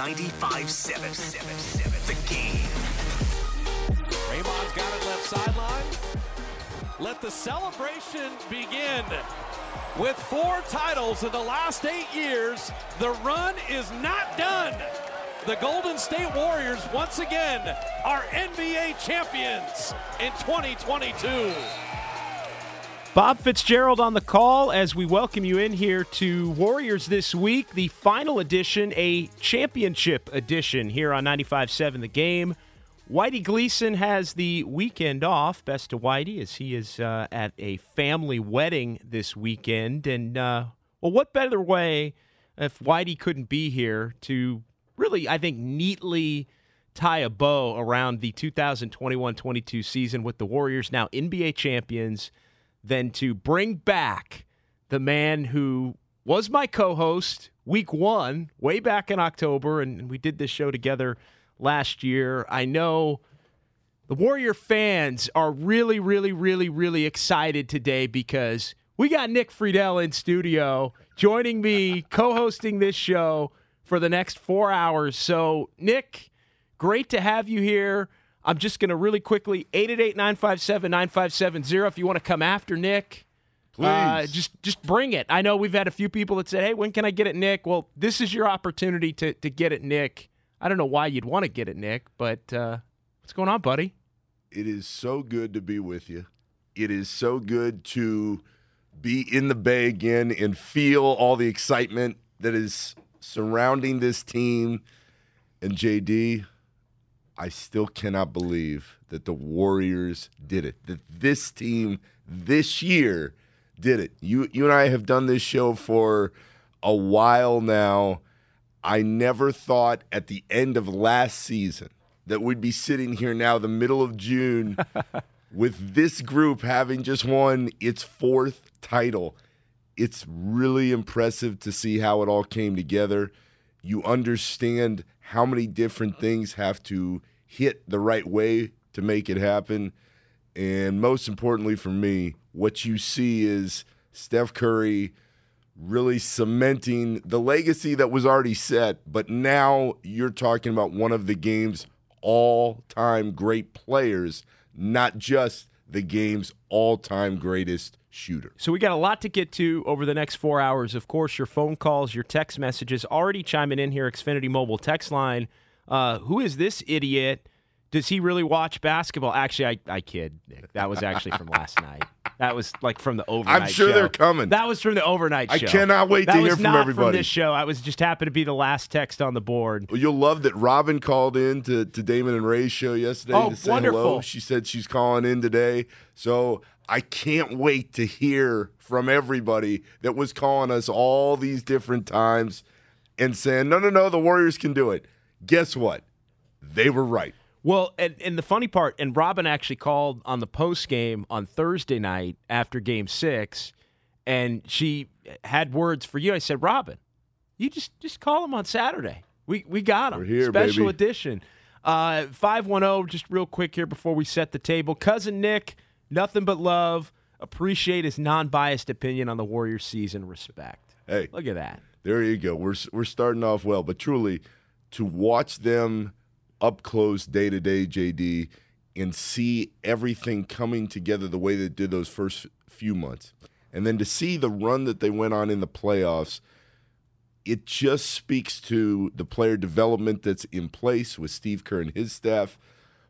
95.7. The game. Raymond's got it left sideline. Let the celebration begin. With four titles in the last eight years, the run is not done. The Golden State Warriors, once again, are NBA champions in 2022. Bob Fitzgerald on the call as we welcome you in here to Warriors this week, the final edition, a championship edition here on 95.7 The Game. Whitey Gleason has the weekend off. Best to Whitey as he is uh, at a family wedding this weekend. And, uh, well, what better way if Whitey couldn't be here to really, I think, neatly tie a bow around the 2021 22 season with the Warriors, now NBA champions, than to bring back the man who was my co host week one, way back in October, and we did this show together last year. I know the Warrior fans are really, really, really, really excited today because we got Nick Friedell in studio joining me, co hosting this show for the next four hours. So, Nick, great to have you here. I'm just going to really quickly 888 957 9570 if you want to come after Nick. Uh, just just bring it. I know we've had a few people that said, "Hey, when can I get it, Nick?" Well, this is your opportunity to to get it, Nick. I don't know why you'd want to get it, Nick, but uh, what's going on, buddy? It is so good to be with you. It is so good to be in the Bay again and feel all the excitement that is surrounding this team. And JD, I still cannot believe that the Warriors did it. That this team this year did it. You you and I have done this show for a while now. I never thought at the end of last season that we'd be sitting here now, the middle of June, with this group having just won its fourth title. It's really impressive to see how it all came together. You understand how many different things have to hit the right way to make it happen. And most importantly for me, what you see is Steph Curry really cementing the legacy that was already set, but now you're talking about one of the game's all time great players, not just the game's all time greatest shooter. So we got a lot to get to over the next four hours. Of course, your phone calls, your text messages already chiming in here. Xfinity Mobile text line. Uh, who is this idiot? Does he really watch basketball? Actually, I, I kid. Nick. That was actually from last night. That was like from the overnight. I'm sure show. they're coming. That was from the overnight show. I show. cannot wait that to hear from not everybody. From this show, I was just happened to be the last text on the board. You'll love that Robin called in to, to Damon and Ray's show yesterday Oh, to say wonderful. hello. She said she's calling in today. So I can't wait to hear from everybody that was calling us all these different times and saying, no, no, no, the Warriors can do it. Guess what? They were right. Well, and, and the funny part, and Robin actually called on the post game on Thursday night after game six, and she had words for you. I said, Robin, you just just call him on Saturday. We we got him. We're here, Special baby. edition. Uh, 510, just real quick here before we set the table. Cousin Nick, nothing but love. Appreciate his non biased opinion on the Warriors season. Respect. Hey, Look at that. There you go. We're we're starting off well, but truly, to watch them up close day to day, JD, and see everything coming together the way they did those first few months, and then to see the run that they went on in the playoffs, it just speaks to the player development that's in place with Steve Kerr and his staff.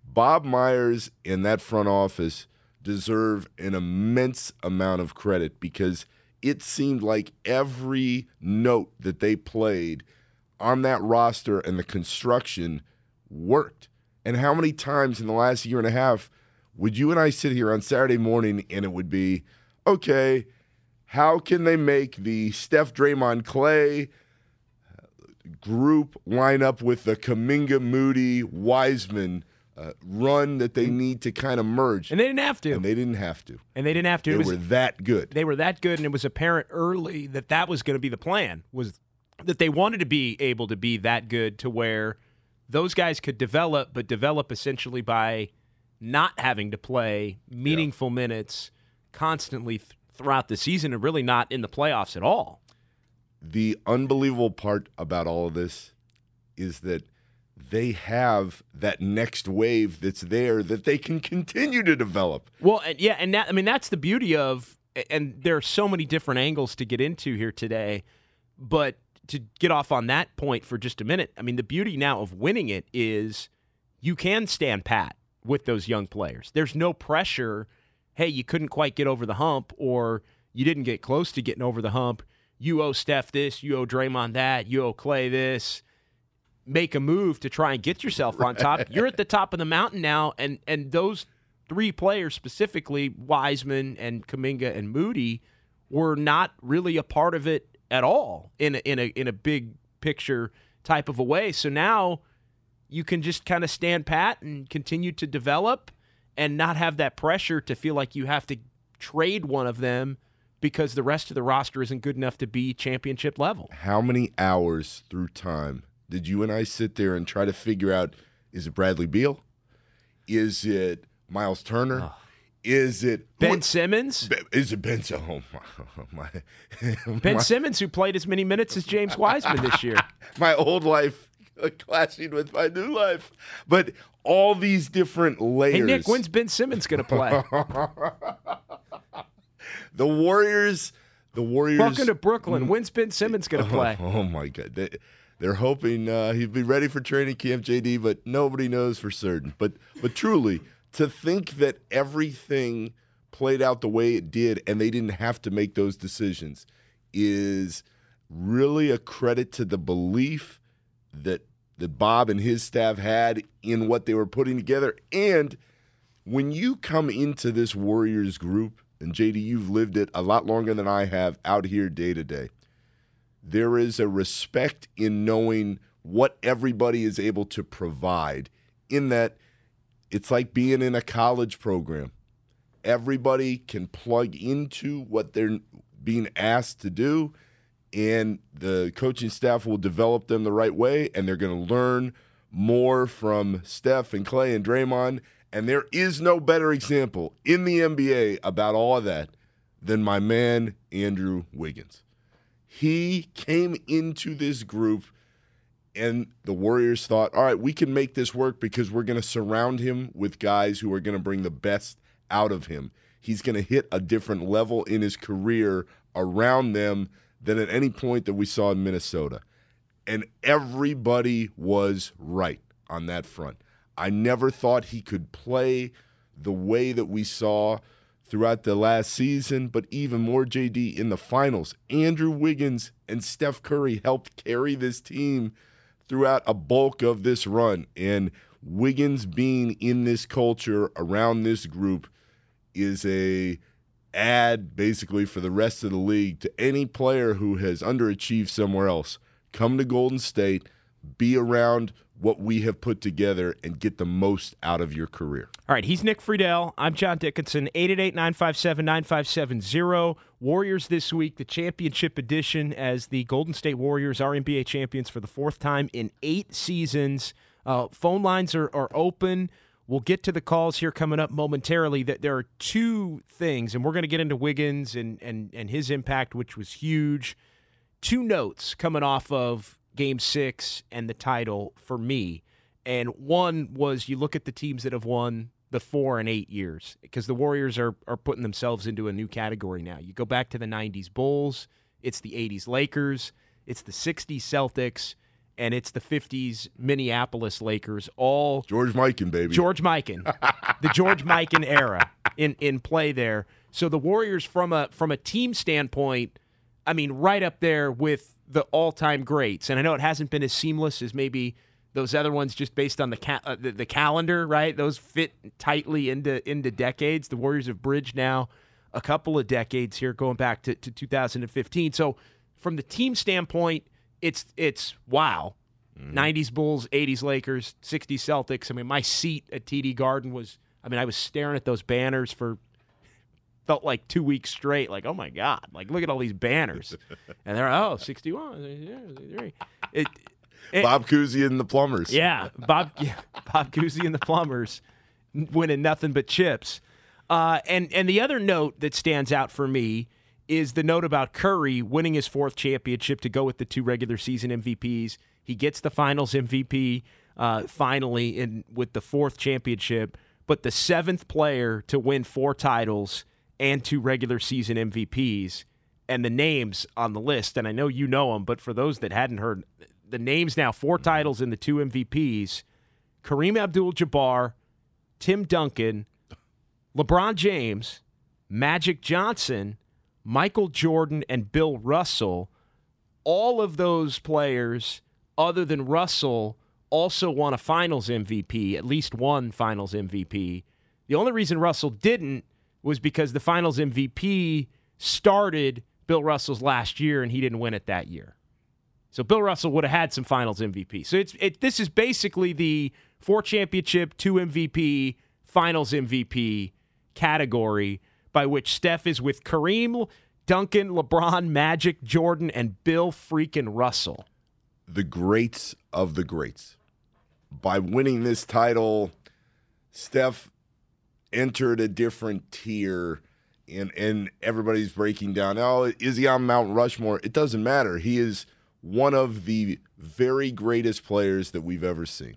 Bob Myers and that front office deserve an immense amount of credit because it seemed like every note that they played on that roster and the construction worked. And how many times in the last year and a half would you and I sit here on Saturday morning and it would be, okay, how can they make the Steph Draymond Clay group line up with the Kuminga Moody Wiseman uh, run that they need to kind of merge? And they didn't have to. And they didn't have to. And they didn't have to. They was- were that good. they were that good and it was apparent early that that was going to be the plan was that they wanted to be able to be that good to where those guys could develop but develop essentially by not having to play meaningful minutes constantly th- throughout the season and really not in the playoffs at all the unbelievable part about all of this is that they have that next wave that's there that they can continue to develop. Well, and yeah, and that, I mean that's the beauty of, and there are so many different angles to get into here today, but to get off on that point for just a minute, I mean the beauty now of winning it is you can stand pat with those young players. There's no pressure. Hey, you couldn't quite get over the hump, or you didn't get close to getting over the hump. You owe Steph this, you owe Draymond that, you owe Clay this make a move to try and get yourself on top. You're at the top of the mountain now, and and those three players specifically, Wiseman and Kuminga and Moody, were not really a part of it at all in a, in a in a big picture type of a way. So now you can just kind of stand pat and continue to develop and not have that pressure to feel like you have to trade one of them because the rest of the roster isn't good enough to be championship level. How many hours through time did you and I sit there and try to figure out is it Bradley Beal? Is it Miles Turner? Is it Ben Simmons? Is it Ben? Oh my, my, Ben my, Simmons, who played as many minutes as James Wiseman this year. my old life clashing with my new life, but all these different layers. Hey, Nick, when's Ben Simmons going to play? the Warriors? The Warriors. Welcome to Brooklyn. When's Ben Simmons going to play? Oh, my God. They, they're hoping uh, he'd be ready for training camp, JD, but nobody knows for certain. But but truly, to think that everything played out the way it did and they didn't have to make those decisions is really a credit to the belief that that Bob and his staff had in what they were putting together. And when you come into this Warriors group, and JD, you've lived it a lot longer than I have out here day to day there is a respect in knowing what everybody is able to provide in that it's like being in a college program. Everybody can plug into what they're being asked to do and the coaching staff will develop them the right way and they're going to learn more from Steph and Clay and Draymond and there is no better example in the NBA about all of that than my man Andrew Wiggins. He came into this group and the Warriors thought, all right, we can make this work because we're going to surround him with guys who are going to bring the best out of him. He's going to hit a different level in his career around them than at any point that we saw in Minnesota. And everybody was right on that front. I never thought he could play the way that we saw throughout the last season, but even more JD in the finals. Andrew Wiggins and Steph Curry helped carry this team throughout a bulk of this run. And Wiggins being in this culture around this group is a ad basically for the rest of the league to any player who has underachieved somewhere else. Come to Golden State, be around what we have put together and get the most out of your career. All right, he's Nick Friedell. I'm John Dickinson. 888 957 9570. Warriors this week, the championship edition, as the Golden State Warriors are NBA champions for the fourth time in eight seasons. Uh, phone lines are, are open. We'll get to the calls here coming up momentarily. That there are two things, and we're going to get into Wiggins and, and, and his impact, which was huge. Two notes coming off of game six and the title for me. And one was you look at the teams that have won the four and eight years because the Warriors are, are putting themselves into a new category now. You go back to the 90s Bulls, it's the 80s Lakers, it's the 60s Celtics, and it's the 50s Minneapolis Lakers, all George Mikan, baby. George Mikan, the George Mikan era in in play there. So the Warriors, from a from a team standpoint, I mean, right up there with the all time greats. And I know it hasn't been as seamless as maybe those other ones, just based on the ca- uh, the, the calendar, right? Those fit tightly into into decades. The Warriors have bridged now a couple of decades here, going back to, to 2015. So from the team standpoint, it's it's wow. 90s Bulls, 80s Lakers, 60s Celtics. I mean, my seat at TD Garden was I mean, I was staring at those banners for felt like 2 weeks straight like, "Oh my god, like look at all these banners." and they're oh, 61. It, it, Bob Cousy and the Plumbers. yeah, Bob yeah, Bob Cousy and the Plumbers winning nothing but chips. Uh, and and the other note that stands out for me is the note about Curry winning his fourth championship to go with the two regular season MVPs. He gets the Finals MVP uh, finally in with the fourth championship, but the seventh player to win four titles and two regular season MVPs. And the names on the list, and I know you know them, but for those that hadn't heard, the names now four mm-hmm. titles and the two MVPs: Kareem Abdul-Jabbar, Tim Duncan, LeBron James, Magic Johnson, Michael Jordan, and Bill Russell. All of those players, other than Russell, also won a finals MVP, at least one finals MVP. The only reason Russell didn't was because the finals MVP started Bill Russell's last year and he didn't win it that year. So Bill Russell would have had some finals MVP. So it's it, this is basically the four championship, two MVP, finals MVP category by which Steph is with Kareem, Duncan, LeBron, Magic, Jordan, and Bill freaking Russell. the greats of the greats. By winning this title, Steph entered a different tier and and everybody's breaking down, oh, is he on Mount Rushmore? It doesn't matter. He is one of the very greatest players that we've ever seen.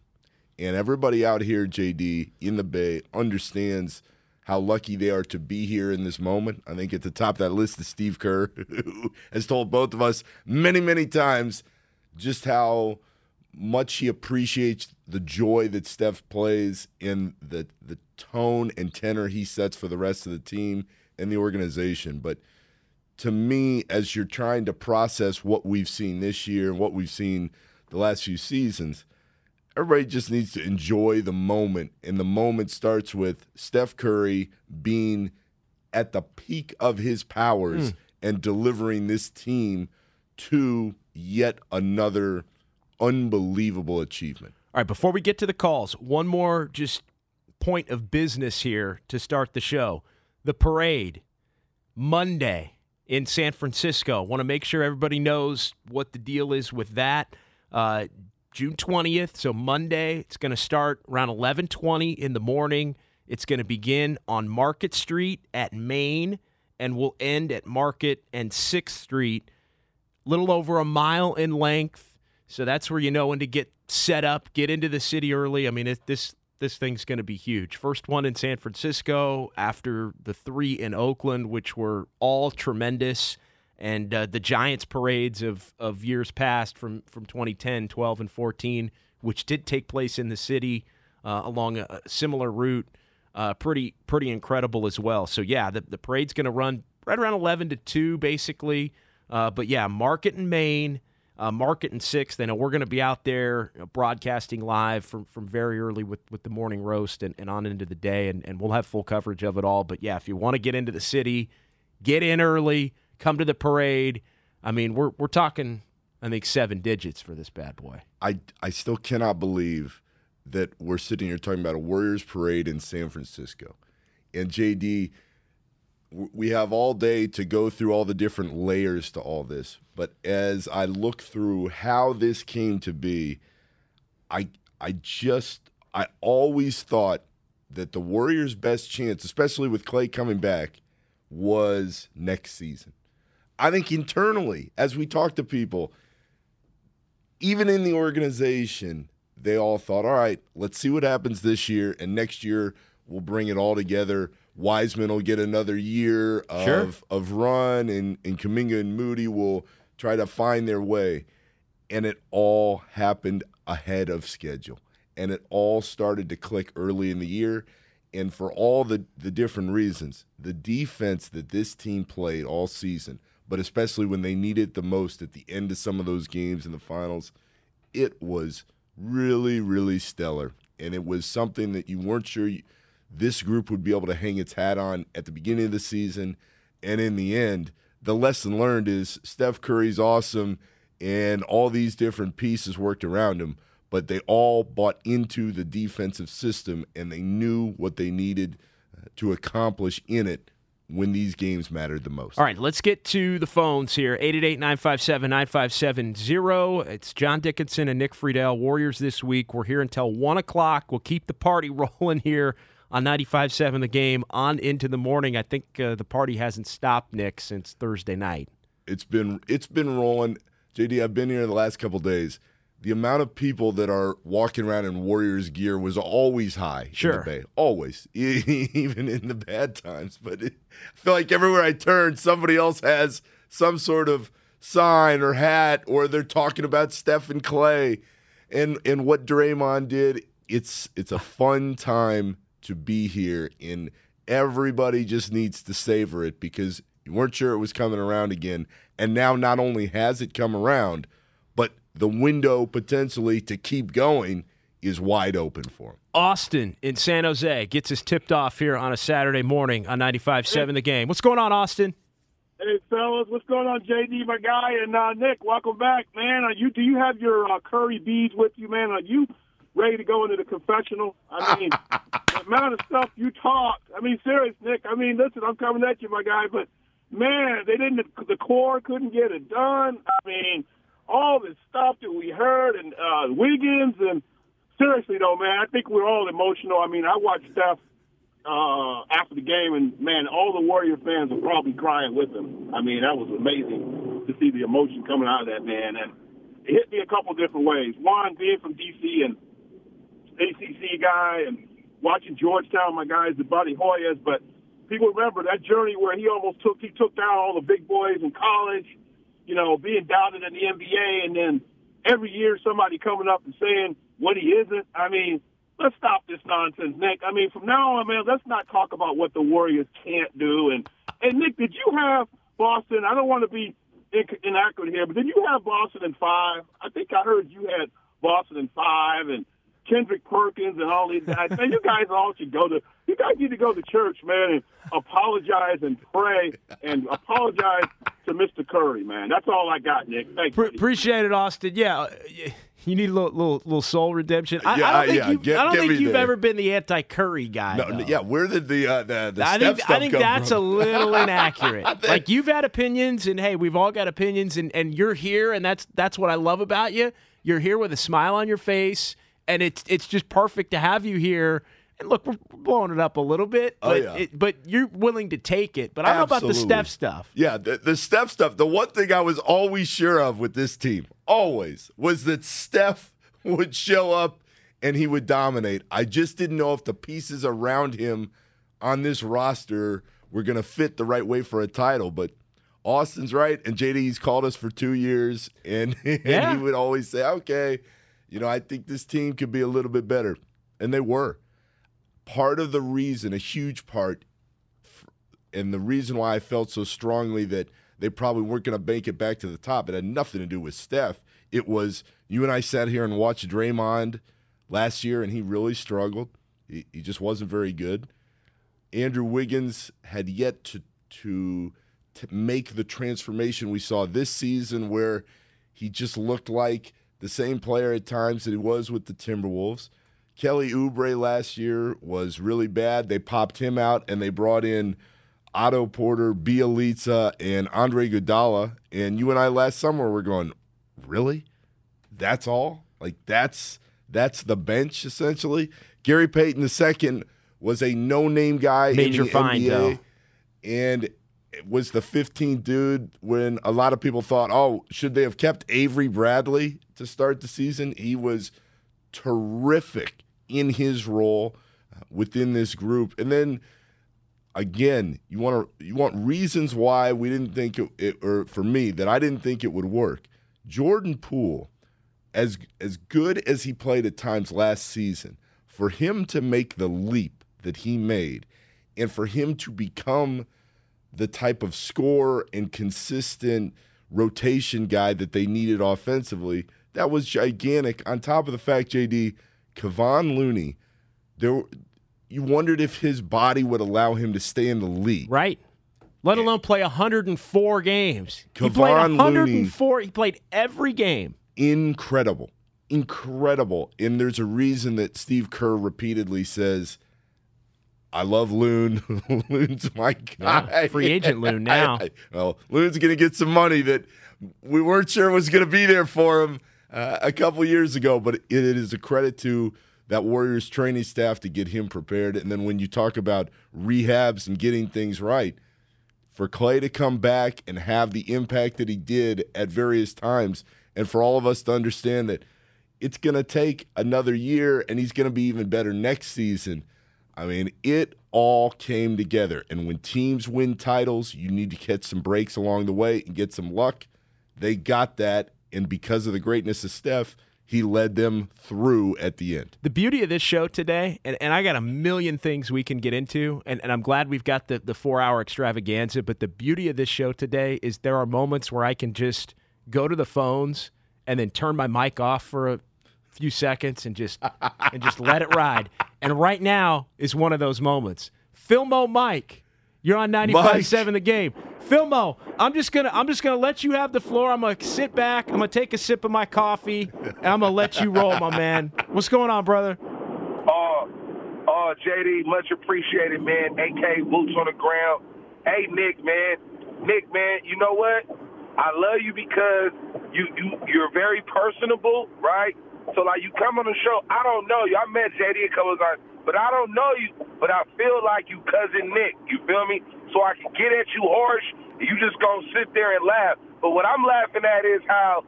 And everybody out here, JD, in the Bay, understands how lucky they are to be here in this moment. I think at the top of that list is Steve Kerr, who has told both of us many, many times just how much he appreciates the joy that Steph plays in the the tone and tenor he sets for the rest of the team and the organization. But to me, as you're trying to process what we've seen this year and what we've seen the last few seasons, everybody just needs to enjoy the moment. And the moment starts with Steph Curry being at the peak of his powers hmm. and delivering this team to yet another unbelievable achievement. All right, before we get to the calls, one more just point of business here to start the show. The parade, Monday in San Francisco. Want to make sure everybody knows what the deal is with that. Uh, June 20th, so Monday, it's going to start around 11:20 in the morning. It's going to begin on Market Street at Main and will end at Market and 6th Street little over a mile in length. So that's where you know when to get set up, get into the city early. I mean, it, this this thing's going to be huge. First one in San Francisco after the three in Oakland, which were all tremendous, and uh, the Giants parades of of years past from from 2010, 12, and 14, which did take place in the city uh, along a, a similar route. Uh, pretty pretty incredible as well. So yeah, the the parade's going to run right around 11 to 2 basically. Uh, but yeah, Market in Main, uh, Market in Sixth. I know we're going to be out there you know, broadcasting live from, from very early with, with the morning roast and, and on into the day, and, and we'll have full coverage of it all. But yeah, if you want to get into the city, get in early, come to the parade. I mean, we're we're talking, I think, seven digits for this bad boy. I I still cannot believe that we're sitting here talking about a Warriors parade in San Francisco. And JD, we have all day to go through all the different layers to all this. But as I look through how this came to be, I I just I always thought that the Warriors' best chance, especially with Clay coming back, was next season. I think internally, as we talk to people, even in the organization, they all thought, all right, let's see what happens this year, and next year we'll bring it all together. Wiseman will get another year of Sure. of run, and and Kuminga and Moody will try to find their way. And it all happened ahead of schedule. And it all started to click early in the year. And for all the, the different reasons, the defense that this team played all season, but especially when they needed the most at the end of some of those games in the finals, it was really, really stellar. And it was something that you weren't sure you, this group would be able to hang its hat on at the beginning of the season. And in the end, the lesson learned is Steph Curry's awesome and all these different pieces worked around him, but they all bought into the defensive system and they knew what they needed uh, to accomplish in it when these games mattered the most. All right, let's get to the phones here. 888-957-9570. It's John Dickinson and Nick Friedell. Warriors this week. We're here until 1 o'clock. We'll keep the party rolling here on 95.7 the game on into the morning. I think uh, the party hasn't stopped, Nick, since Thursday night. It's been it's been rolling. JD, I've been here the last couple days. The amount of people that are walking around in Warriors gear was always high Sure. in the Bay. Always. Even in the bad times. But it, I feel like everywhere I turn, somebody else has some sort of sign or hat, or they're talking about Steph and Clay and and what Draymond did. It's it's a fun time to be here, and everybody just needs to savor it because you weren't sure it was coming around again, and now not only has it come around, but the window potentially to keep going is wide open for him. Austin in San Jose gets us tipped off here on a Saturday morning on 95.7 the game. What's going on, Austin? Hey fellas, what's going on, JD, my guy, and uh, Nick? Welcome back, man. Are you do you have your uh, curry beads with you, man? Are you ready to go into the confessional? I mean, the amount of stuff you talk. I mean, serious, Nick. I mean, listen, I'm coming at you, my guy, but man, they didn't. The core couldn't get it done. I mean, all this stuff that we heard, and uh, Wiggins, and seriously though, man, I think we're all emotional. I mean, I watched Steph uh, after the game, and man, all the Warrior fans were probably crying with him. I mean, that was amazing to see the emotion coming out of that man, and it hit me a couple different ways. One, being from DC and ACC guy, and watching Georgetown, my guys, the Buddy Hoyas, but people remember that journey where he almost took he took down all the big boys in college, you know, being doubted in the NBA, and then every year somebody coming up and saying what he isn't. I mean, let's stop this nonsense, Nick. I mean, from now on, man, let's not talk about what the Warriors can't do. And and Nick, did you have Boston? I don't want to be inaccurate here, but did you have Boston in five? I think I heard you had Boston in five, and Kendrick Perkins and all these guys. Man, you guys all should go to. You guys need to go to church, man, and apologize and pray and apologize to Mr. Curry, man. That's all I got, Nick. Thank Pre- you. appreciate it, Austin. Yeah, uh, you need a little little, little soul redemption. I, Yeah, I don't think yeah, you've, get- I don't think you've ever been the anti-Curry guy. No, though. yeah, where did the uh, the, the I think stuff I think come that's from? a little inaccurate. like you've had opinions, and hey, we've all got opinions, and, and you're here, and that's that's what I love about you. You're here with a smile on your face, and it's it's just perfect to have you here. And look, we're blowing it up a little bit, Oh, but yeah. it, but you're willing to take it. But I don't know about the Steph stuff. Yeah, the, the Steph stuff. The one thing I was always sure of with this team, always, was that Steph would show up and he would dominate. I just didn't know if the pieces around him on this roster were going to fit the right way for a title. But Austin's right, and JD's called us for two years, and, and Yeah. he would always say, "Okay, you know, I think this team could be a little bit better," and they were. Part of the reason, a huge part, and the reason why I felt so strongly that they probably weren't going to make it back to the top, it had nothing to do with Steph. It was you and I sat here and watched Draymond last year, and he really struggled. He, he just wasn't very good. Andrew Wiggins had yet to to to make the transformation we saw this season, where he just looked like the same player at times that he was with the Timberwolves. Kelly Oubre last year was really bad. They popped him out and they brought in Otto Porter, Bjelica, and Andre Iguodala. And you and I last summer were going, really? That's all? Like that's that's the bench essentially. Gary Payton II was a no-name guy Major in the find, NBA, though. and was the 15th dude when a lot of people thought, oh, should they have kept Avery Bradley to start the season? He was terrific in his role uh, within this group. And then again, you want to you want reasons why we didn't think it, it, or for me that I didn't think it would work. Jordan Poole, as as good as he played at times last season, for him to make the leap that he made, and for him to become the type of score and consistent rotation guy that they needed offensively, that was gigantic. On top of the fact, JD, Kevon Looney, there you wondered if his body would allow him to stay in the league. Right. Let alone play 104 games. he Kevon played Looney- He played every game. Incredible. Incredible. And there's a reason that Steve Kerr repeatedly says, I love Loon. Loon's my guy. Yeah, free agent Loon now. well, Loon's going to get some money that we weren't sure was going to be there for him uh, a couple years ago, but it is a credit to that Warriors training staff to get him prepared. And then when you talk about rehabs and getting things right, for Clay to come back and have the impact that he did at various times, and for all of us to understand that it's going to take another year and he's going to be even better next season. I mean, it all came together. And when teams win titles, you need to catch some breaks along the way and get some luck. They got that. And because of the greatness of Steph, he led them through at the end. The beauty of this show today, and, and I got a million things we can get into, and, and I'm glad we've got the, the four hour extravaganza, but the beauty of this show today is there are moments where I can just go to the phones and then turn my mic off for a few seconds and just and just let it ride. And right now is one of those moments. Filmo Mike, you're on 95.7 the game. Filmo, I'm just gonna I'm just gonna let you have the floor. I'm gonna sit back. I'm gonna take a sip of my coffee, and I'm gonna let you roll, my man. What's going on, brother? Uh, uh, JD, much appreciated, man. AK boots on the ground. Hey, Nick, man. Nick, man, you know what? I love you because you you you're very personable, right? So like you come on the show, I don't know you. I met JD a couple times, but I don't know you. But I feel like you cousin Nick. You feel me? So I can get at you harsh, and you just gonna sit there and laugh. But what I'm laughing at is how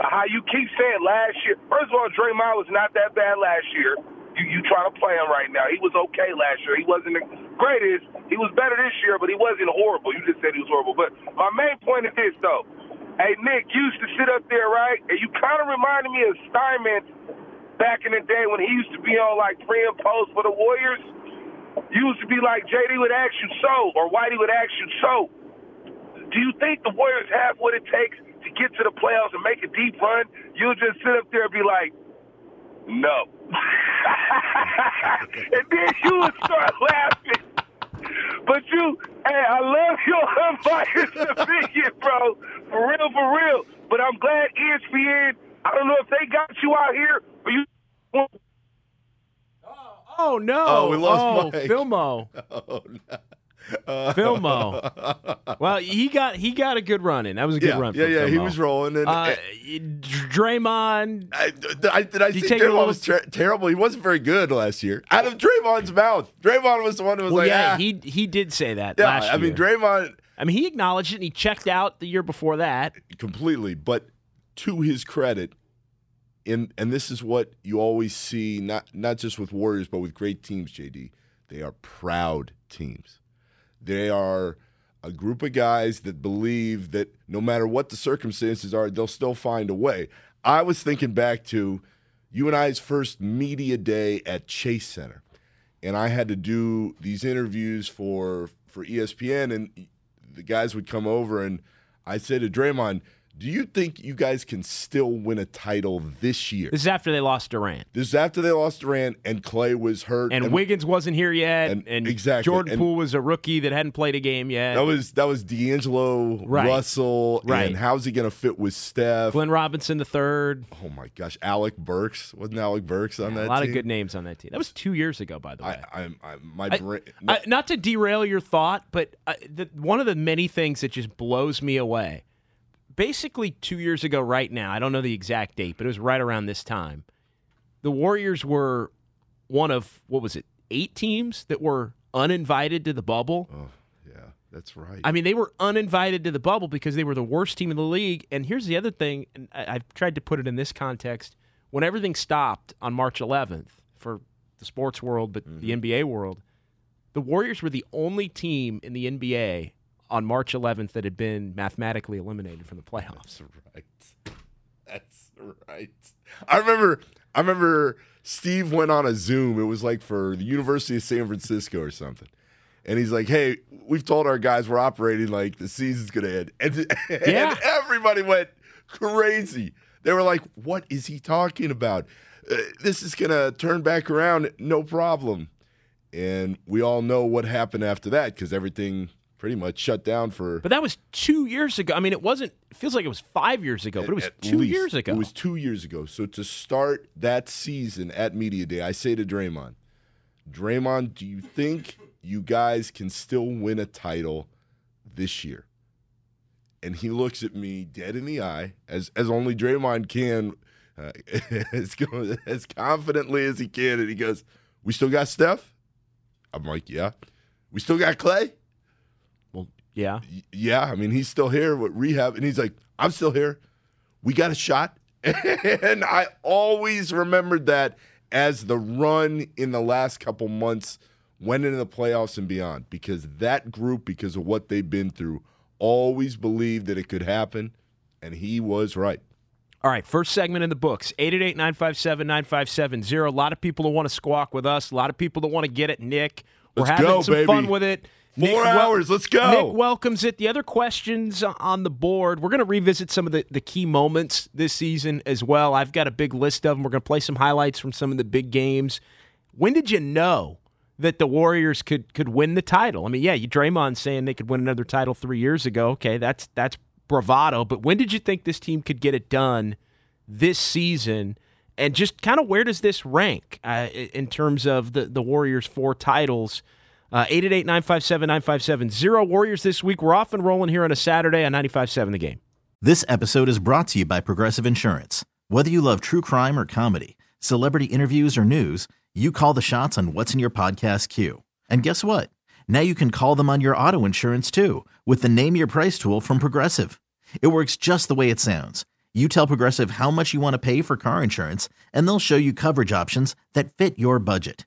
how you keep saying last year. First of all, Draymond was not that bad last year. You you trying to play him right now. He was okay last year. He wasn't the greatest. He was better this year, but he wasn't horrible. You just said he was horrible. But my main point is this though. Hey Nick, you used to sit up there, right? And you kind of reminded me of Steinman back in the day when he used to be on like pre and post for the Warriors. You used to be like JD would ask you so, or Whitey would ask you so. Do you think the Warriors have what it takes to get to the playoffs and make a deep run? You'll just sit up there and be like, no. and then you would start laughing. But you, hey, I love your unbiased opinion, bro. For real, for real. But I'm glad ESPN, I don't know if they got you out here, but you. Oh, oh no! Oh, we lost oh, Mike. Filmo. Oh, no. Filmo. Well, he got he got a good run in. That was a good yeah, run. yeah, yeah. He was rolling. And, Uh, Draymond. I, did I, did I You say take a Draymond little- was ter- terrible? He wasn't very good last year. Out of Draymond's mouth, Draymond was the one who was Well, like, yeah, ah. he he did say that yeah. I mean. Draymond I mean, he acknowledged it and he checked out the year before that. completely. But to his credit, in and this is what you always see, not not just with Warriors, but with great teams. JD, they are proud teams. They are a group of guys that believe that no matter what the circumstances are, they'll still find a way. I was thinking back to you and I's first media day at Chase Center, and I had to do these interviews for for ESPN, and the guys would come over, and I said to Draymond, "Do you think you guys can still win a title this year?" This is after they lost Durant. This is after they lost Durant, and Clay was hurt, And, Wiggins wasn't here yet. and- And, exactly, Jordan and- Poole was a rookie that hadn't played a game yet. That was that was D'Angelo Right. Russell, Right. and how's he going to fit with Steph? Glenn Robinson the third. oh my gosh, Alec Burks wasn't Alec Burks on that? Team? A lot team? of good names on that team. That was two years ago, by the way. I, I'm, I, my I- brain. I- not to derail your thought, but uh, the, one of the many things that just blows me away. Basically, two years ago, right now, I don't know the exact date, but it was right around this time. The Warriors were one of what was it, eight teams that were uninvited to the bubble. oh, yeah, that's right. I mean, they were uninvited to the bubble because they were the worst team in the league. And here's the other thing, and I, I've tried to put it in this context. When everything stopped on March 11th for the sports world, but the mm-hmm. NBA world, the Warriors were the only team in the NBA on March 11th that had been mathematically eliminated from the playoffs. That's right. That's right. I remember. I remember Steve went on a Zoom. It was like for the University of San Francisco or something. And he's like, "Hey, we've told our guys we're operating like the season's gonna end," and, and Yeah. everybody went crazy. They were like, "What is he talking about? Uh, this is gonna turn back around, no problem." And we all know what happened after that because everything pretty much shut down for But that was two years ago. I mean, it wasn't. It feels like it was five years ago, but it was two least. years ago. It was two years ago. So to start that season at Media Day, I say to Draymond, Draymond, do you think you guys can still win a title this year? And he looks at me dead in the eye, as as only Draymond can, uh, as, as confidently as he can, and he goes, "We still got Steph." I'm like, "Yeah." We still got Clay. Yeah. Yeah, I mean, he's still here with rehab, and he's like, I'm still here. We got a shot. and I always remembered that as the run in the last couple months went into the playoffs and beyond, because that group, because of what they've been through, always believed that it could happen, and he was right. All right, first segment in the books 888 957 9570. A lot of people that want to squawk with us, a lot of people that want to get at Nick. We're Let's having go, some baby. fun with it. Four hours, let's go. Nick welcomes it. The other questions on the board, we're going to revisit some of the, the key moments this season as well. I've got a big list of them. We're going to play some highlights from some of the big games. When did you know that the Warriors could could win the title? I mean, yeah, you Draymond saying they could win another title three years ago. Okay, that's that's bravado. But when did you think this team could get it done this season? And just kind of where does this rank uh, in terms of the, the Warriors' four titles? Uh, 888 957 9570. Warriors this week. We're off and rolling here on a Saturday on 95.7 the game. This episode is brought to you by Progressive Insurance. Whether you love true crime or comedy, celebrity interviews or news, you call the shots on what's in your podcast queue. And guess what? Now you can call them on your auto insurance too with the Name Your Price tool from Progressive. It works just the way it sounds. You tell Progressive how much you want to pay for car insurance, and they'll show you coverage options that fit your budget.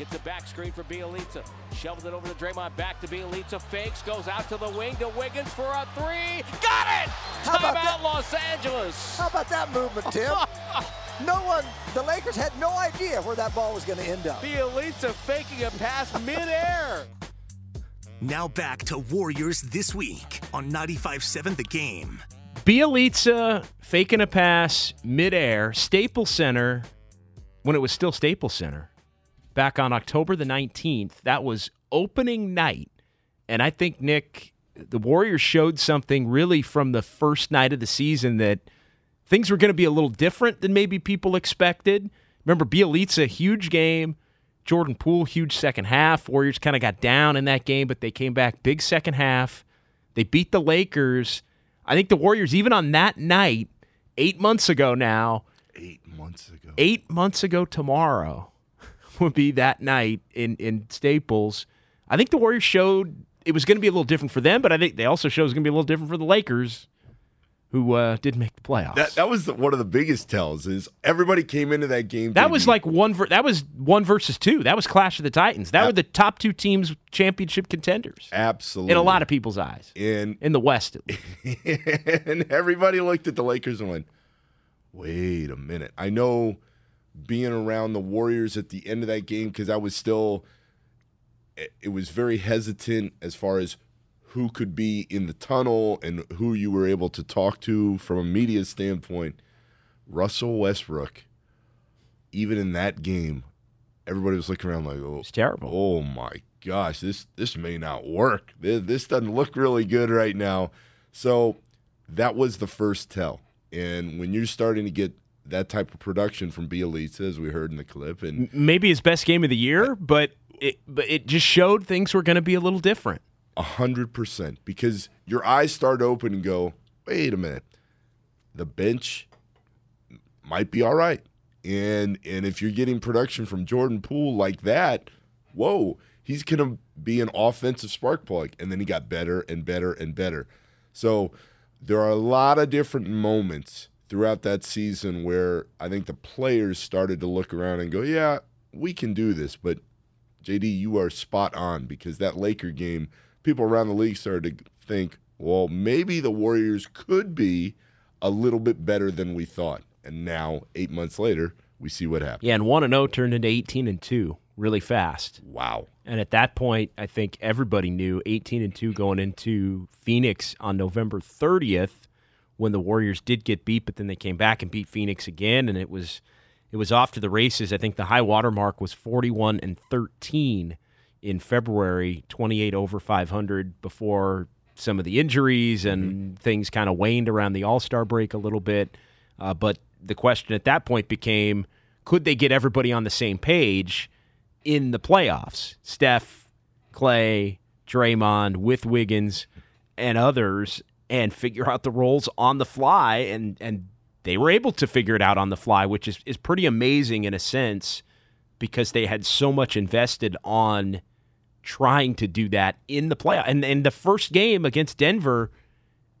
Gets the back screen for Bjelica. Shovels it over to Draymond. Back to Bjelica. Fakes. Goes out to the wing to Wiggins for a three. Got it! How about Timeout? Los Angeles. How about that movement, Tim? no one, the Lakers had no idea where that ball was going to end up. Bjelica faking a pass midair. Now back to Warriors this week on 95.7 The Game. Bjelica faking a pass midair, Staples Center, when it was still Staples Center, back on October the 19th. That was opening night. And I think, Nick, the Warriors showed something really from the first night of the season that things were going to be a little different than maybe people expected. Remember, Bjelica, huge game. Jordan Poole, huge second half. Warriors kind of got down in that game, but they came back big second half. They beat the Lakers. I think the Warriors, even on that night, eight months ago now, Eight months ago. eight months ago tomorrow would be that night in, in Staples. I think the Warriors showed it was going to be a little different for them, but I think they also showed it was going to be a little different for the Lakers, who uh, did make the playoffs. That that was the, one of the biggest tells is everybody came into that game. That was like one. Ver- that was one versus two. That was Clash of the Titans. That were the top two teams, championship contenders absolutely in a lot of people's eyes, in in the West. At least. and everybody looked at the Lakers and went, "Wait a minute! I know being around the Warriors at the end of that game because I was still it was very hesitant as far as who could be in the tunnel and who you were able to talk to from a media standpoint. Russell Westbrook, even in that game, everybody was looking around like, "Oh, it's terrible! Oh my gosh, this this may not work. This, this doesn't look really good right now." So that was the first tell. And when you're starting to get that type of production from Bjelica, as we heard in the clip, and maybe his best game of the year, but it but it just showed things were going to be a little different. A hundred percent, because your eyes start open and go, wait a minute, the bench might be all right, and and if you're getting production from Jordan Poole like that, whoa, he's gonna be an offensive spark plug, and then he got better and better and better. So there are a lot of different moments throughout that season where I think the players started to look around and go, yeah, we can do this. But JD, you are spot on because that Laker game, people around the league started to think, well, maybe the Warriors could be a little bit better than we thought. And now, eight months later, we see what happened. Yeah, and one and zero oh turned into eighteen and two really fast. Wow. And at that point, I think everybody knew 18 and 2 going into Phoenix on November 30th when the Warriors did get beat, but then they came back and beat Phoenix again and it was it was off to the races. I think the high water mark was 41 and 13 in February, 28 over 500 before some of the injuries and mm-hmm. things kind of waned around the All-Star break a little bit. Uh, but the question at that point became could they get everybody on the same page? in the playoffs. Steph, Clay, Draymond with Wiggins and others and figure out the roles on the fly and and they were able to figure it out on the fly, which is, is pretty amazing in a sense because they had so much invested on trying to do that in the playoff. And and the first game against Denver,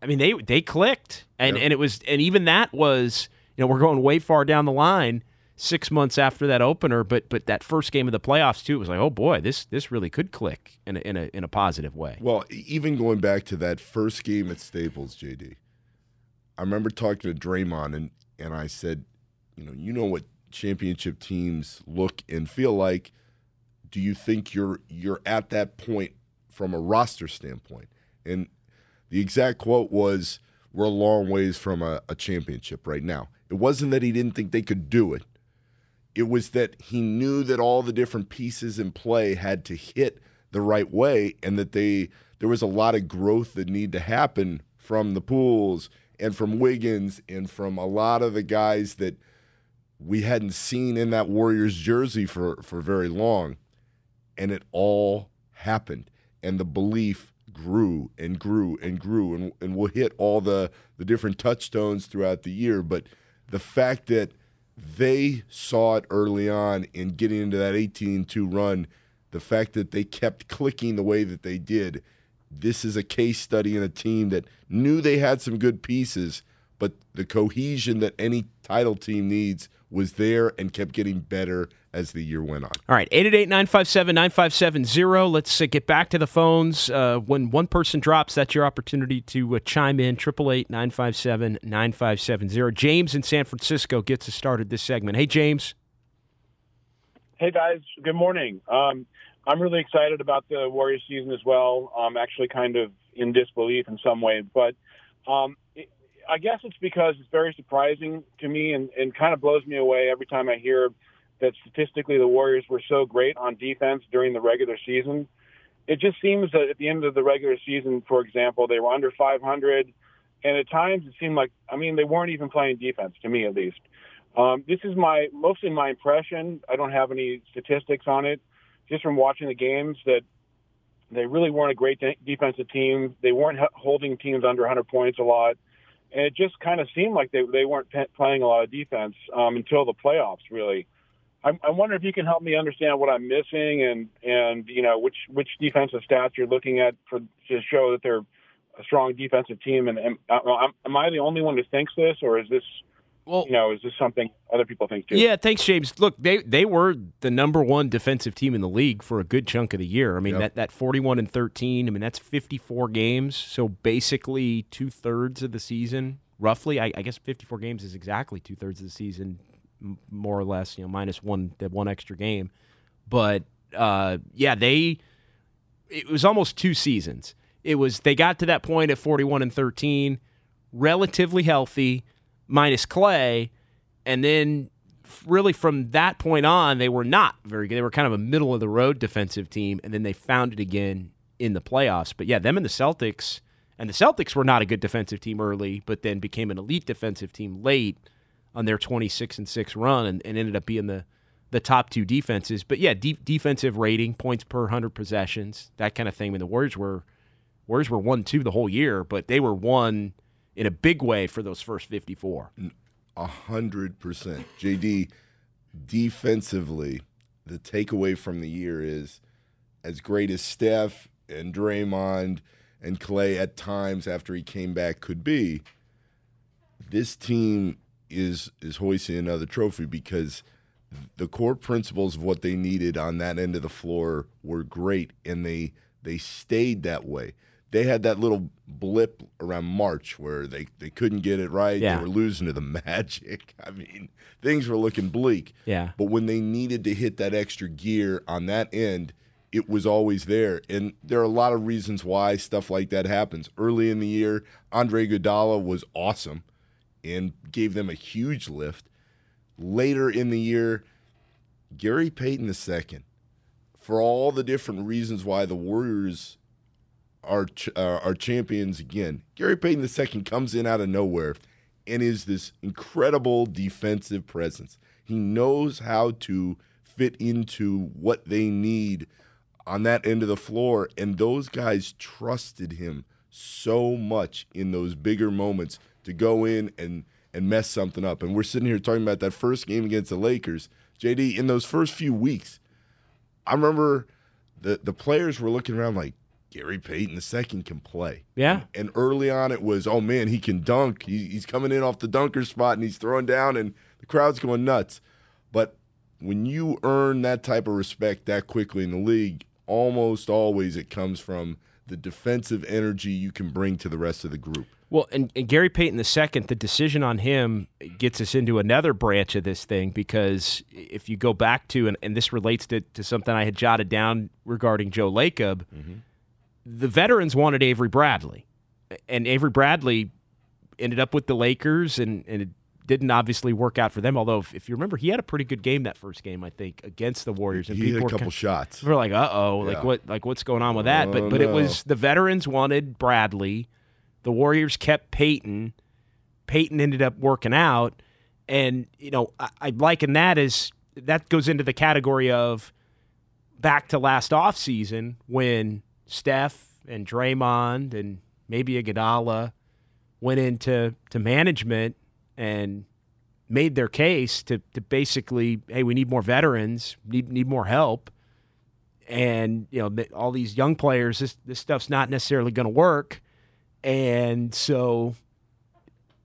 I mean they they clicked. And yep. and it was and even that was, you know, we're going way far down the line six months after that opener, but but that first game of the playoffs too, it was like, oh boy, this this really could click in a, in a in a positive way. Well, even going back to that first game at Staples, JD, I remember talking to Draymond and and I said, you know, you know what championship teams look and feel like. Do you think you're you're at that point from a roster standpoint? And the exact quote was, "We're a long ways from a, a championship right now." It wasn't that he didn't think they could do it it was that he knew that all the different pieces in play had to hit the right way and that they there was a lot of growth that needed to happen from the Pooles and from Wiggins and from a lot of the guys that we hadn't seen in that Warriors jersey for, for very long. And it all happened. And the belief grew and grew and grew. And, and we'll hit all the, the different touchstones throughout the year. But the fact that they saw it early on in getting into that 18 2 run. The fact that they kept clicking the way that they did. This is a case study in a team that knew they had some good pieces, but the cohesion that any title team needs was there and kept getting better as the year went on. All right, 888 957 9570. Let's uh, get back to the phones. Uh, when one person drops, that's your opportunity to uh, chime in. 888 957 9570. James in San Francisco gets us started this segment. Hey, James. Hey, guys. Good morning. Um, I'm really excited about the Warriors season as well. I'm actually kind of in disbelief in some way, but um, I guess it's because it's very surprising to me and, and kind of blows me away every time I hear that statistically the Warriors were so great on defense during the regular season. It just seems that at the end of the regular season, for example, they were under 500, and at times it seemed like I mean they weren't even playing defense to me at least. Um, this is my mostly my impression. I don't have any statistics on it, just from watching the games that they really weren't a great de- defensive team. They weren't holding teams under 100 points a lot and it just kind of seemed like they they weren't p- playing a lot of defense um, until the playoffs. Really, I, I wonder if you can help me understand what I'm missing and and you know which which defensive stats you're looking at for to show that they're a strong defensive team. And am, am I the only one who thinks this, or is this well, you know, is this something other people think too? Yeah, thanks, James. Look, they they were the number one defensive team in the league for a good chunk of the year. I mean, yep. that that forty one and thirteen. I mean, that's fifty four games. So basically, two thirds of the season, roughly. I, I guess fifty four games is exactly two thirds of the season. m- more or less, you know, minus one that one extra game. But uh, yeah, they it was almost two seasons. It was they got to that point at 41 and 13, relatively healthy, minus Clay, and then really from that point on they were not very good. They were kind of a middle of the road defensive team, and then they found it again in the playoffs. But yeah, them and the Celtics, and the Celtics were not a good defensive team early, but then became an elite defensive team late on their 26 and six run, and, and ended up being the the top two defenses. But yeah, de- defensive rating, points per hundred possessions, that kind of thing. When the Warriors were Warriors were one two the whole year, but they were one in a big way for those first 54. A hundred percent. JD, defensively, the takeaway from the year is as great as Steph and Draymond and Clay at times after he came back could be, this team is is hoisting another trophy because the core principles of what they needed on that end of the floor were great and they they stayed that way. They had that little blip around March where they, they couldn't get it right. Yeah. They were losing to the Magic. I mean, things were looking bleak. Yeah. But when they needed to hit that extra gear on that end, it was always there. And there are a lot of reasons why stuff like that happens. Early in the year, Andre Iguodala was awesome and gave them a huge lift. Later in the year, Gary Payton II, for all the different reasons why the Warriors ch- uh, are champions again. Gary Payton II comes in out of nowhere and is this incredible defensive presence. He knows how to fit into what they need on that end of the floor, and those guys trusted him so much in those bigger moments to go in and and mess something up. And we're sitting here talking about that first game against the Lakers. JD, in those first few weeks, I remember the the players were looking around like Gary Payton II can play. Yeah. And early on, it was, oh man, he can dunk. He, he's coming in off the dunker spot and he's throwing down, and the crowd's going nuts. But when you earn that type of respect that quickly in the league, almost always it comes from the defensive energy you can bring to the rest of the group. Well, and, and Gary Payton II, the decision on him gets us into another branch of this thing because if you go back to, and, and this relates to, to something I had jotted down regarding Joe Lacob, mm-hmm. The veterans wanted Avery Bradley. And Avery Bradley ended up with the Lakers, and, and it didn't obviously work out for them. Although, if, if you remember, he had a pretty good game that first game, I think, against the Warriors. And He hit a couple kind- shots. We're like, uh oh, Yeah. like what, like what's going on with that? Oh, but but it was the veterans wanted Bradley. The Warriors kept Payton. Payton ended up working out, and you know I, I liken that as that goes into the category of back to last offseason when Steph and Draymond and maybe Iguodala went into to management and made their case to to basically, hey, we need more veterans, need need more help, and you know all these young players, this this stuff's not necessarily going to work, and so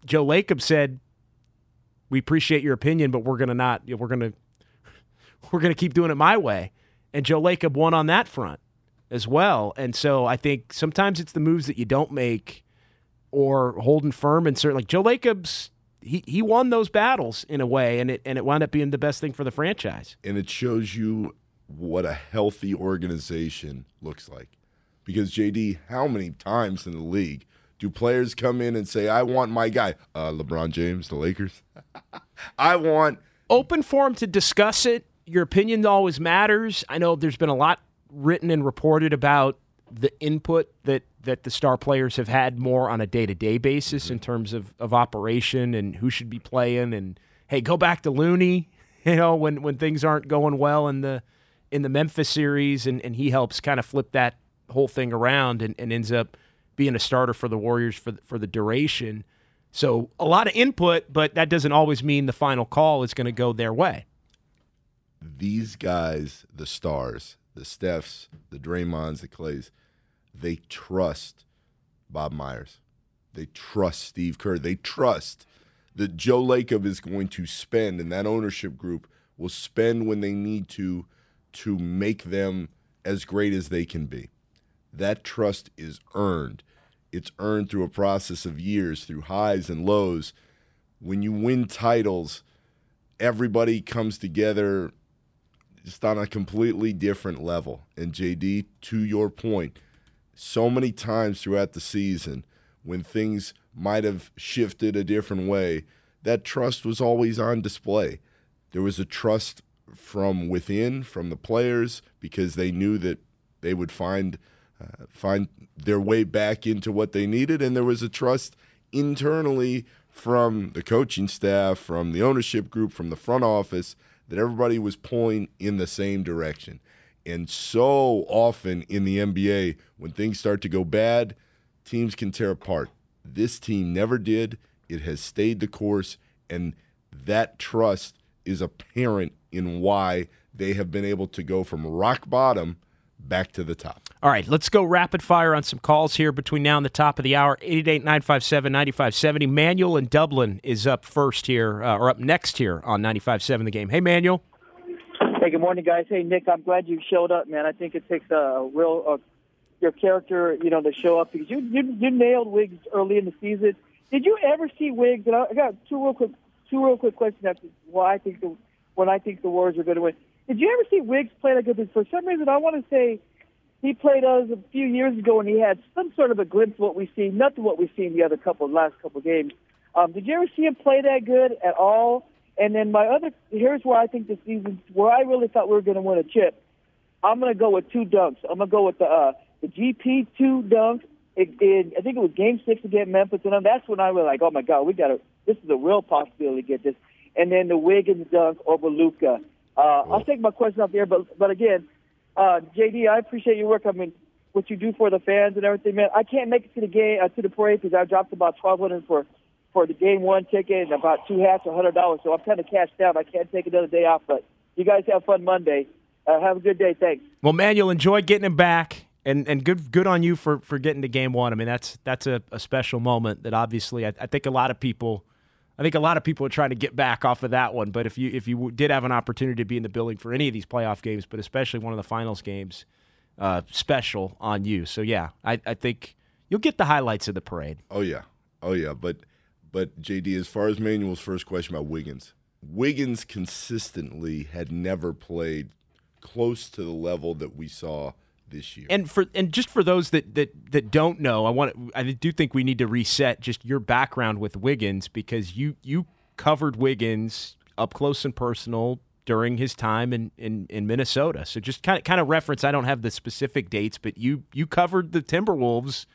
Joe Lacob said, "We appreciate your opinion, but we're going to not. You know, we're going to we're going to keep doing it my way." And Joe Lacob won on that front as well. And so I think sometimes it's the moves that you don't make or holding firm and certain like Joe Lacob's he, he won those battles in a way and it and it wound up being the best thing for the franchise. and it shows you what a healthy organization looks like. Because JD, how many times in the league do players come in and say, "I want my guy, uh, LeBron James, the Lakers. I want Open forum to discuss it. Your opinion always matters. I know there's been a lot written and reported about the input that that the star players have had more on a day-to-day basis in terms of, of operation and who should be playing and hey go back to Looney you know when when things aren't going well in the in the Memphis series and, and he helps kind of flip that whole thing around and, and ends up being a starter for the Warriors for the, for the duration. So a lot of input but that doesn't always mean the final call is going to go their way. These guys, the stars, the Stephs, the Draymonds, the Clays, they trust Bob Myers. They trust Steve Kerr. They trust that Joe Lacob is going to spend, and that ownership group will spend when they need to to make them as great as they can be. That trust is earned. It's earned through a process of years, through highs and lows. When you win titles, everybody comes together just on a completely different level. And JD, to your point, so many times throughout the season when things might have shifted a different way, that trust was always on display. There was a trust from within, from the players, because they knew that they would find uh, find their way back into what they needed, and there was a trust internally from the coaching staff, from the ownership group, from the front office that everybody was pulling in the same direction. And so often in the NBA, when things start to go bad, teams can tear apart. This team never did. It has stayed the course, and that trust is apparent in why they have been able to go from rock bottom back to the top. All right, let's go rapid fire on some calls here between now and the top of the hour. 888 957 9570. Manuel in Dublin is up first here, uh, or up next here on 95.7 the game. Hey, Manuel. Hey, good morning, guys. Hey, Nick, I'm glad you showed up, man. I think it takes a real, uh, your character, you know, to show up because you, you you nailed Wiggs early in the season. Did you ever see Wiggs? And I got two real quick, two real quick questions after why I think the when I think the Warriors are going to win. Did you ever see Wiggs play like this? For some reason, I want to say he played us a few years ago, and he had some sort of a glimpse of what we've seen, nothing what we've seen the other couple last couple games. Um, did you ever see him play that good at all? And then my other here's where I think the season where I really thought we were going to win a chip. I'm going to go with two dunks. I'm going to go with the uh, the GP two dunk. It, it, I think it was Game Six against Memphis, and that's when I was like, oh my God, we got to. This is a real possibility to get this. And then the Wiggins dunk over Luka. Uh, I'll take my question up there, but but again, uh, JD, I appreciate your work. I mean, what you do for the fans and everything, man. I can't make it to the game uh, to the parade because I dropped about twelve hundred for for the game one ticket and about two hats, a hundred dollars. So I'm kind of cashed out. I can't take another day off. But you guys have fun Monday. Uh, have a good day. Thanks. Well, man, you'll enjoy getting him back. And, and good good on you for, for getting to game one. I mean that's that's a, a special moment that obviously I, I think a lot of people I think a lot of people are trying to get back off of that one. But if you if you did have an opportunity to be in the building for any of these playoff games, but especially one of the finals games, uh, special on you. So yeah, I, I think you'll get the highlights of the parade. Oh yeah, oh yeah. But but JD, as far as Manuel's first question about Wiggins, Wiggins consistently had never played close to the level that we saw this year. And for and just for those that that that don't know, I want I do think we need to reset just your background with Wiggins because you you covered Wiggins up close and personal during his time in, in, in Minnesota. So just kind of kind of reference. I don't have the specific dates, but you you covered the Timberwolves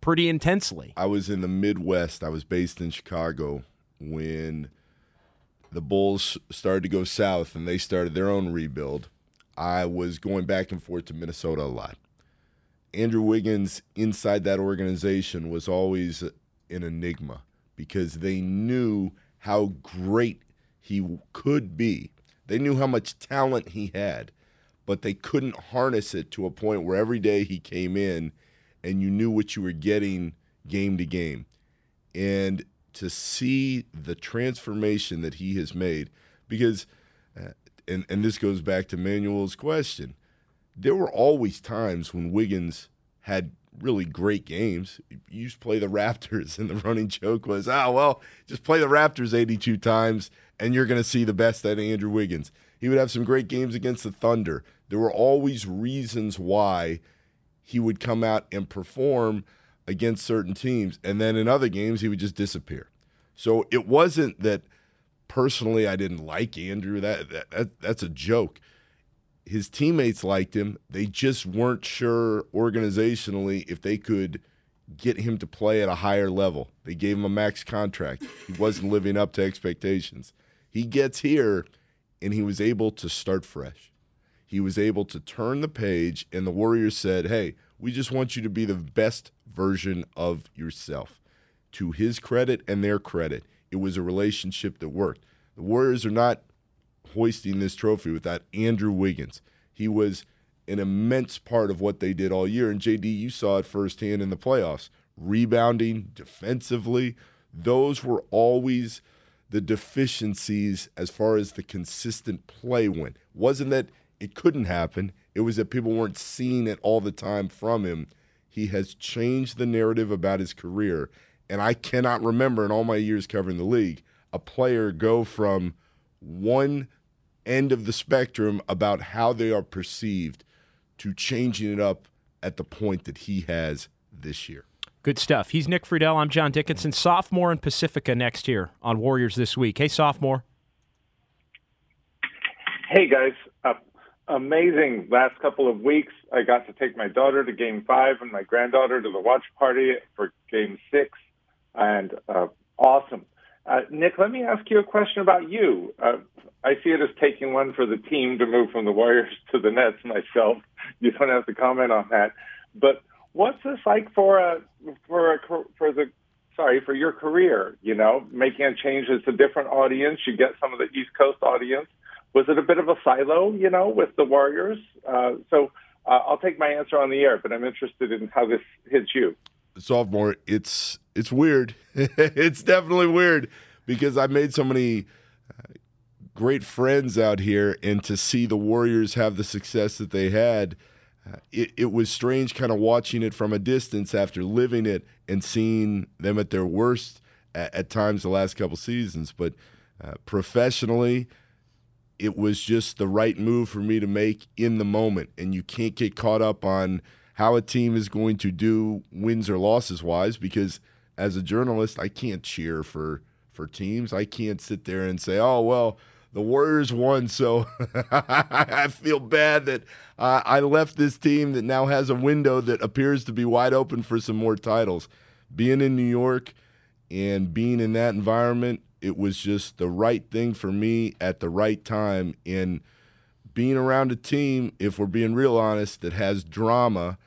pretty intensely. I was in the Midwest. I was based in Chicago when the Bulls started to go south and they started their own rebuild. I was going back and forth to Minnesota a lot. Andrew Wiggins inside that organization was always an enigma because they knew how great he could be. They knew how much talent he had, but they couldn't harness it to a point where every day he came in and you knew what you were getting game to game. And to see the transformation that he has made, because and, and this goes back to Manuel's question. There were always times when Wiggins had really great games. You used to play the Raptors, and the running joke was, ah, well, just play the Raptors 82 times, and you're going to see the best out of Andrew Wiggins. He would have some great games against the Thunder. There were always reasons why he would come out and perform against certain teams, and then in other games, he would just disappear. So it wasn't that – personally, I didn't like Andrew. That, that, that that's a joke. His teammates liked him. They just weren't sure organizationally if they could get him to play at a higher level. They gave him a max contract. He wasn't living up to expectations. He gets here and he was able to start fresh. He was able to turn the page, and the Warriors said, Hey, we just want you to be the best version of yourself. To his credit and their credit, it was a relationship that worked. The Warriors are not hoisting this trophy without Andrew Wiggins. He was an immense part of what they did all year. And JD, you saw it firsthand in the playoffs. Rebounding, defensively, those were always the deficiencies as far as the consistent play went. Wasn't that it couldn't happen, it was that people weren't seeing it all the time from him. He has changed the narrative about his career and I cannot remember in all my years covering the league a player go from one end of the spectrum about how they are perceived to changing it up at the point that he has this year. Good stuff. He's Nick Friedell. I'm John Dickinson, sophomore in Pacifica next year on Warriors this week. Hey, sophomore. Hey, guys. Uh, amazing last couple of weeks. I got to take my daughter to game five and my granddaughter to the watch party for game six, and uh, awesome. Uh, Nick, let me ask you a question about you. Uh, I see it as taking one for the team to move from the Warriors to the Nets myself. You don't have to comment on that. But what's this like for a for a for the sorry for your career? You know, making a change. It's a different audience. You get some of the East Coast audience. Was it a bit of a silo? You know, with the Warriors. Uh, so uh, I'll take my answer on the air, but I'm interested in how this hits you. Sophomore, it's it's weird. it's definitely weird because I made so many uh, great friends out here, and to see the Warriors have the success that they had, uh, it, it was strange kind of watching it from a distance after living it and seeing them at their worst at, at times the last couple seasons. But uh, professionally, it was just the right move for me to make in the moment, and you can't get caught up on how a team is going to do wins or losses wise because as a journalist I can't cheer for for teams. I can't sit there and say, "Oh, well, the Warriors won, so I feel bad that uh, I left this team that now has a window that appears to be wide open for some more titles." Being in New York and being in that environment, it was just the right thing for me at the right time in being around a team if we're being real honest that has drama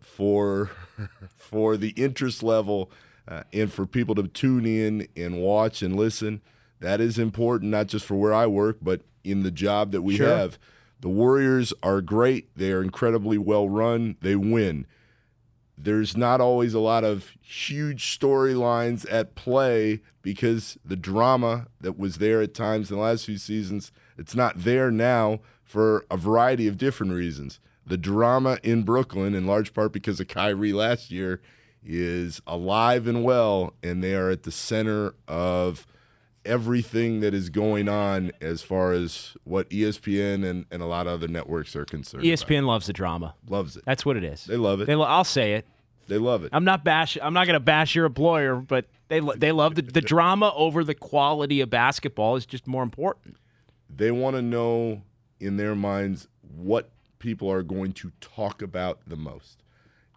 for for the interest level uh, and for people to tune in and watch and listen. That is important, not just for where I work, but in the job that we Sure. have. The Warriors are great. They are incredibly well run. They win. There's not always a lot of huge storylines at play because the drama that was there at times in the last few seasons, it's not there now for a variety of different reasons. The drama in Brooklyn, in large part because of Kyrie last year, is alive and well, and they are at the center of everything that is going on as far as what ESPN and, and a lot of other networks are concerned. about. ESPN loves the drama. Loves it. That's what it is. They love it. They lo- I'll say it. They love it. I'm not bash. I'm not going to bash your employer, but they lo- they love the, the drama over the quality of basketball is just more important. They want to know in their minds what people are going to talk about the most.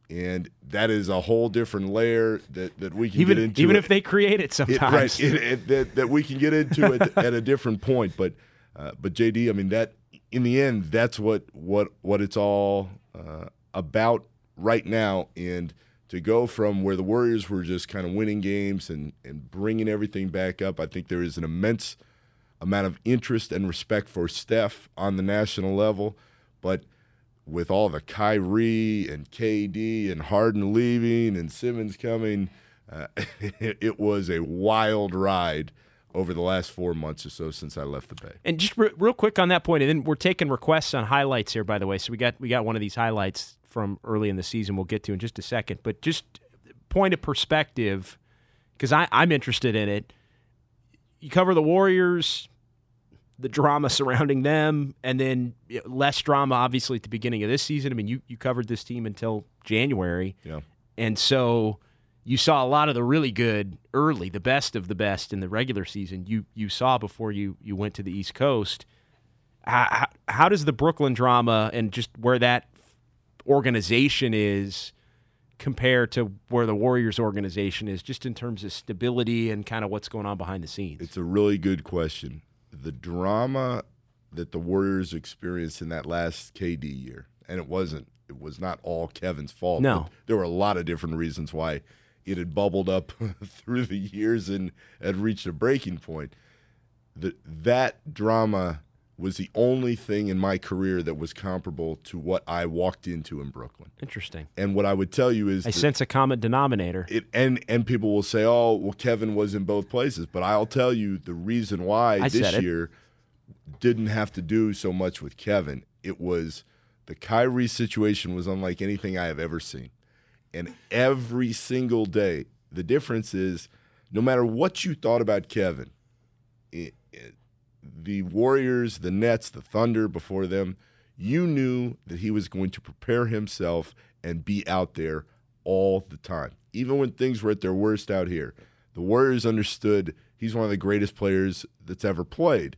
And that is a whole different layer that, that we can Even get into. even it- if they create it it- sometimes. right, it- it- that, that we can get into at, at a different point. But uh, but JD, I mean that in the end, that's what what what it's all uh, about right now. And to go from where the Warriors were just kind of winning games and and bringing everything back up, I think there is an immense amount of interest and respect for Steph on the national level, but with all the Kyrie and KD and Harden leaving and Simmons coming, uh, it, was a wild ride over the last four months or so since I left the Bay. And just re- real quick on that point, and then we're taking requests on highlights here, by the way. So we got we got one of these highlights from early in the season. We'll get to in just a second. But just point of perspective, because I'm interested in it. You cover the Warriors, the drama surrounding them, and then less drama, obviously, at the beginning of this season. I mean, you you covered this team until January, Yeah. and so you saw a lot of the really good early, the best of the best in the regular season. You you saw before you you went to the East Coast. How, how, how does the Brooklyn drama and just where that organization is compare to where the Warriors organization is, just in terms of stability and kind of what's going on behind the scenes? It's a really good question. The drama that the Warriors experienced in that last KD year, and it wasn't, it was not all Kevin's fault. No. there were a lot of different reasons why it had bubbled up through the years and had reached a breaking point. The, that drama was the only thing in my career that was comparable to what I walked into in Brooklyn. Interesting. And what I would tell you is I sense a common denominator. it and and people will say, "Oh, well, Kevin was in both places," but I'll tell you the reason why I this year didn't have to do so much with Kevin. It was the Kyrie situation was unlike anything I have ever seen, and every single day, the difference is, no matter what you thought about Kevin, it, the Warriors, the Nets, the Thunder before them, you knew that he was going to prepare himself and be out there all the time, even when things were at their worst out here. The Warriors understood he's one of the greatest players that's ever played.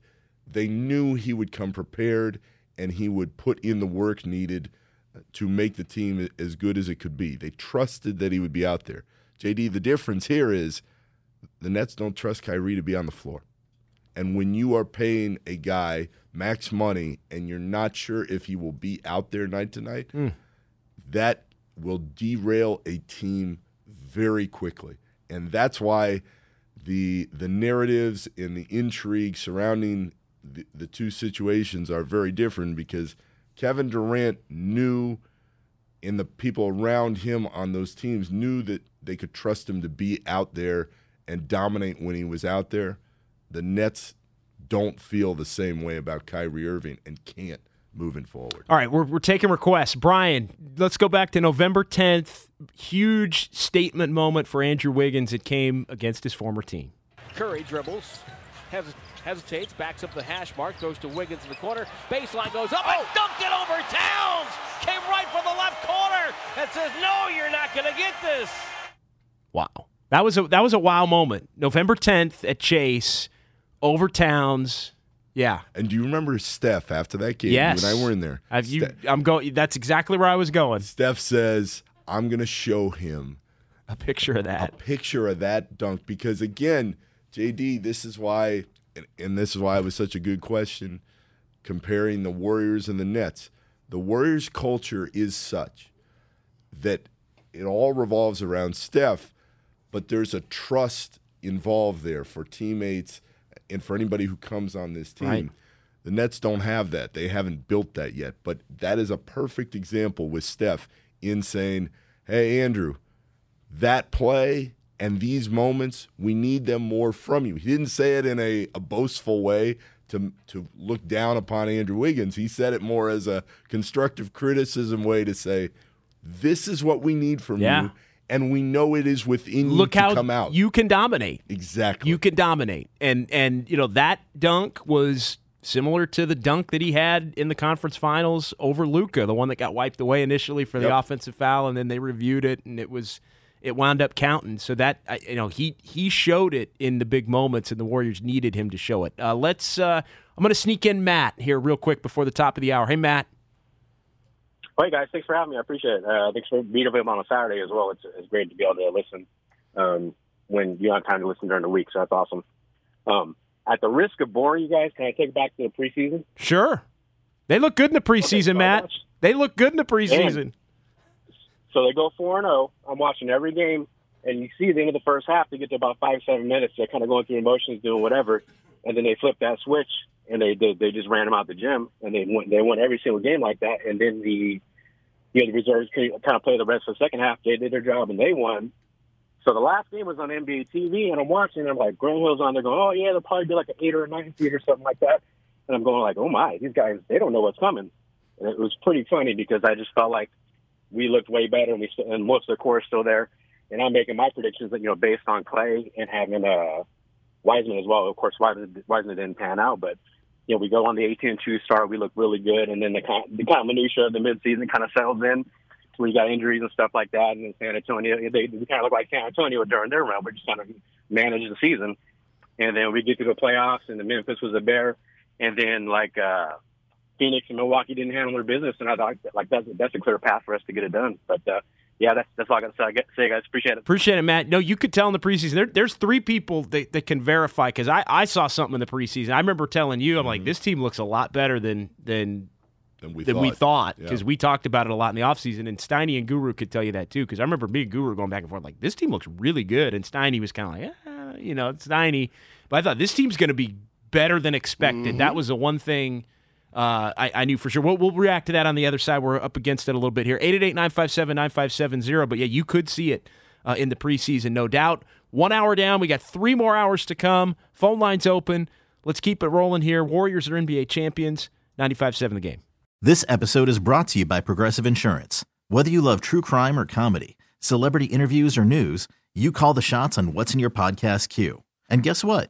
They knew he would come prepared and he would put in the work needed to make the team as good as it could be. They trusted that he would be out there. JD, the difference here is the Nets don't trust Kyrie to be on the floor. And when you are paying a guy max money and you're not sure if he will be out there night to night, Mm. that will derail a team very quickly. And that's why the the narratives and the intrigue surrounding the, the two situations are very different because Kevin Durant knew and the people around him on those teams knew that they could trust him to be out there and dominate when he was out there. The Nets don't feel the same way about Kyrie Irving and can't moving forward. All right, we're, we're taking requests. Brian, let's go back to November 10th. Huge statement moment for Andrew Wiggins. It came against his former team. Curry dribbles, hes- hesitates, backs up the hash mark, goes to Wiggins in the corner. Baseline goes up and oh! dunked it over Towns. Came right for the left corner and says, "No, you're not going to get this." Wow. That was a that was a wow moment. November 10th at Chase over Towns. Yeah. And do you remember Steph after that game? Yes. You and I were in there. Have you, I'm going. That's exactly where I was going. Steph says, "I'm going to show him a picture of that. A picture of that dunk." Because again, JD, this is why, and this is why it was such a good question, comparing the Warriors and the Nets. The Warriors' culture is such that it all revolves around Steph, but there's a trust involved there for teammates and for anybody who comes on this team. Right. The Nets don't have that. They haven't built that yet. But that is a perfect example with Steph in saying, hey, Andrew, that play and these moments, we need them more from you. He didn't say it in a, a boastful way to, to look down upon Andrew Wiggins. He said it more as a constructive criticism way to say, this is what we need from Yeah. you. And we know it is within Look you to how come out. you can dominate. Exactly. You can dominate. And and you know that dunk was similar to the dunk that he had in the conference finals over Luka, the one that got wiped away initially for the Yep. offensive foul, and then they reviewed it, and it was it wound up counting. So that you know he he showed it in the big moments, and the Warriors needed him to show it. Uh, let's. Uh, I'm going to sneak in Matt here real quick before the top of the hour. Hey Matt. Hey guys, thanks for having me. I appreciate it. Uh, thanks for being available on a Saturday as well. It's, it's great to be able to listen um, when you don't have time to listen during the week. So that's awesome. Um, at the risk of boring you guys, can I take it back to the preseason? Sure. They look good in the preseason, Matt. They look good in the preseason. So they go four and zero. I'm watching every game, and you see at the end of the first half, they get to about five seven minutes. They're kind of going through emotions, doing whatever, and then they flip that switch, and they they, they just ran them out the gym, and they won they won every single game like that. And then the you know the reserves kind of play the rest of the second half. They did their job, and they won. So the last game was on NBA TV, and I'm watching. And I'm like, Grant Hill's on there going, "Oh yeah, they'll probably be like an eight or a nine seed or something like that." And I'm going like, "Oh my, these guys, they don't know what's coming." And it was pretty funny because I just felt like we looked way better, and we and most of the core is still there. And I'm making my predictions that you know based on Clay and having uh, Wiseman as well. Of course, Wiseman, Wiseman didn't pan out, but you know we go on the 18 and 2 start, we look really good, and then the kind the kind of minutia of the midseason kind of settles in. We got injuries and stuff like that, and then San Antonio they, they kind of look like San Antonio during their run, but just kind of manage the season. And then we get to the playoffs, and the Memphis was a bear, and then like. uh Phoenix and Milwaukee didn't handle their business, and I thought like that's that's a clear path for us to get it done. But uh, yeah, that's that's all I got to say. say, guys. Appreciate it. Appreciate it, Matt. No, you could tell in the preseason. There, there's three people that, that can verify because I, I saw something in the preseason. I remember telling you, I'm like, this team looks a lot better than than than we than we thought. thought Yeah. because we talked about it a lot in the offseason. And Steiny and Guru could tell you that too because I remember me and Guru going back and forth like, this team looks really good, and Steiny was kind of like, eh, you know, it's Steiny, but I thought this team's going to be better than expected. That was the one thing. Uh, I, I knew for sure. We'll, we'll react to that on the other side. We're up against it a little bit here. 888-957-9570. But yeah, you could see it uh, in the preseason, no doubt. One hour down. We got three more hours to come. Phone lines open. Let's keep it rolling here. Warriors are NBA champions. 95-7 the game. This episode is brought to you by Progressive Insurance. Whether you love true crime or comedy, celebrity interviews or news, you call the shots on what's in your podcast queue. And guess what?